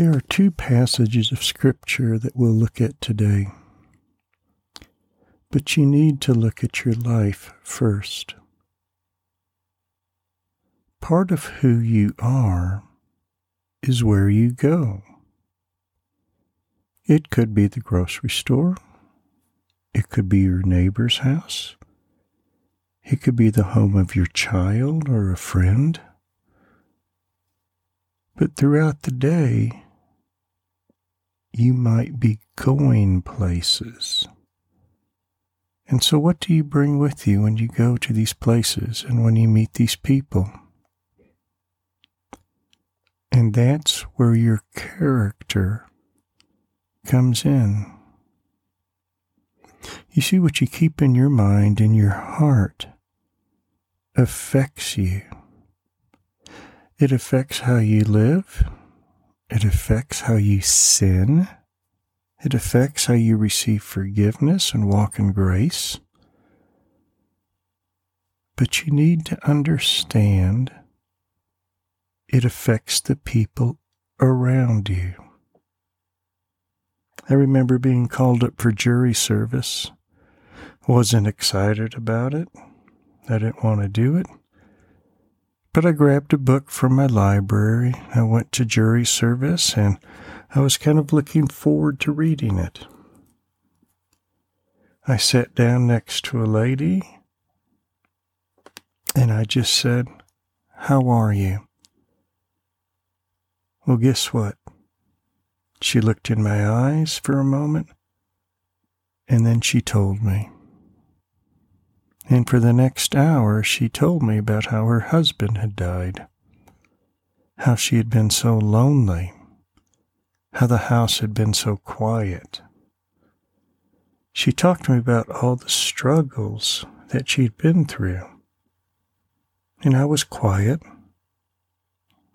There are two passages of Scripture that we'll look at today. But you need to look at your life first. Part of who you are is where you go. It could be the grocery store. It could be your neighbor's house. It could be the home of your child or a friend. But throughout the day, you might be going places. And so, what do you bring with you when you go to these places and when you meet these people? And that's where your character comes in. You see, what you keep in your mind and your heart affects you. It affects how you live. It affects how you sin. It affects how you receive forgiveness and walk in grace. But you need to understand it affects the people around you. I remember being called up for jury service. Wasn't excited about it. I didn't want to do it. But I grabbed a book from my library. I went to jury service and I was kind of looking forward to reading it. I sat down next to a lady and I just said, How are you? Well, guess what? She looked in my eyes for a moment and then she told me. And for the next hour, she told me about how her husband had died, how she had been so lonely, how the house had been so quiet. She talked to me about all the struggles that she'd been through. And I was quiet.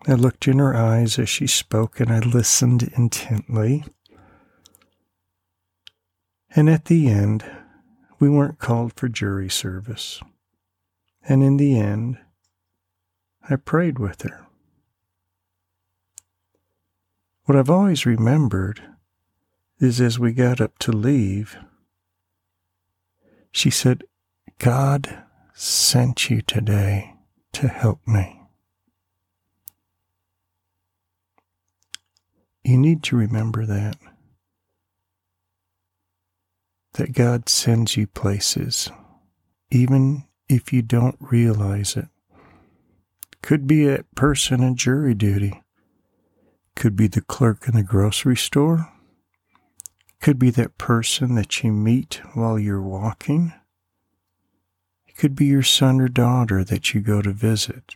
I looked in her eyes as she spoke and I listened intently. And at the end, we weren't called for jury service. And in the end, I prayed with her. What I've always remembered is as we got up to leave, she said, God sent you today to help me. You need to remember that that God sends you places, even if you don't realize it. Could be a person in jury duty, could be the clerk in the grocery store, could be that person that you meet while you're walking. It could be your son or daughter that you go to visit.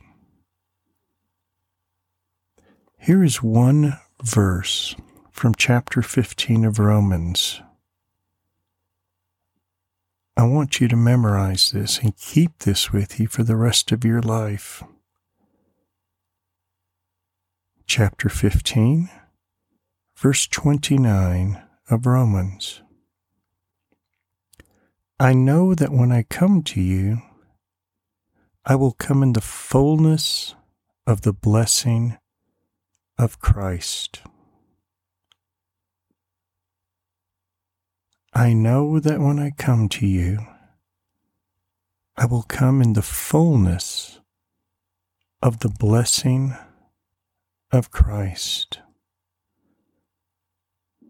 Here is one verse from chapter 15 of Romans I want you to memorize this and keep this with you for the rest of your life. Chapter 15, verse 29 of Romans. I know that when I come to you, I will come in the fullness of the blessing of Christ. I know that when I come to you, I will come in the fullness of the blessing of Christ.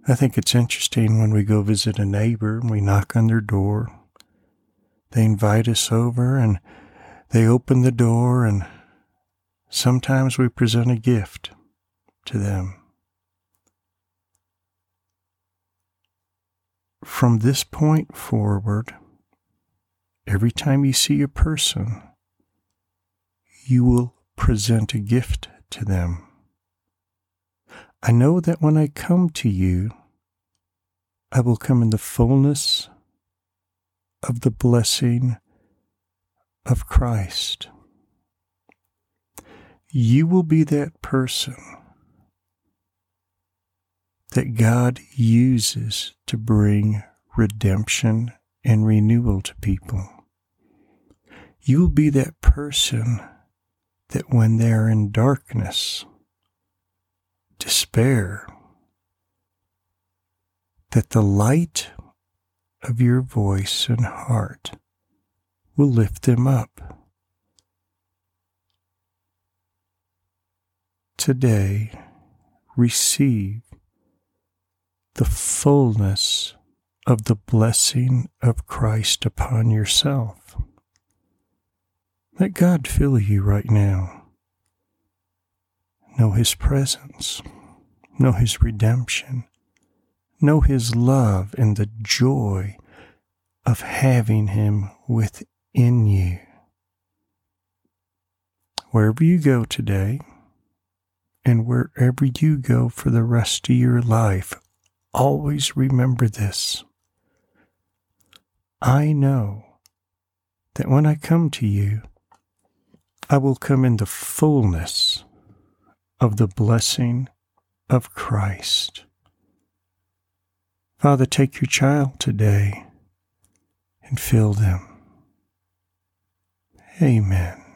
I think it's interesting when we go visit a neighbor and we knock on their door. They invite us over and they open the door, and sometimes we present a gift to them. From this point forward, every time you see a person, you will present a gift to them. I know that when I come to you, I will come in the fullness of the blessing of Christ. You will be that person that God uses to bring redemption and renewal to people. You will be that person that when they're in darkness, despair, that the light of your voice and heart will lift them up. Today, receive the fullness of the blessing of Christ upon yourself. Let God fill you right now. Know His presence, know His redemption, know His love and the joy of having Him within you. Wherever you go today, and wherever you go for the rest of your life, always remember this. I know that when I come to you, I will come in the fullness of the blessing of Christ. Father, take your child today and fill them. Amen.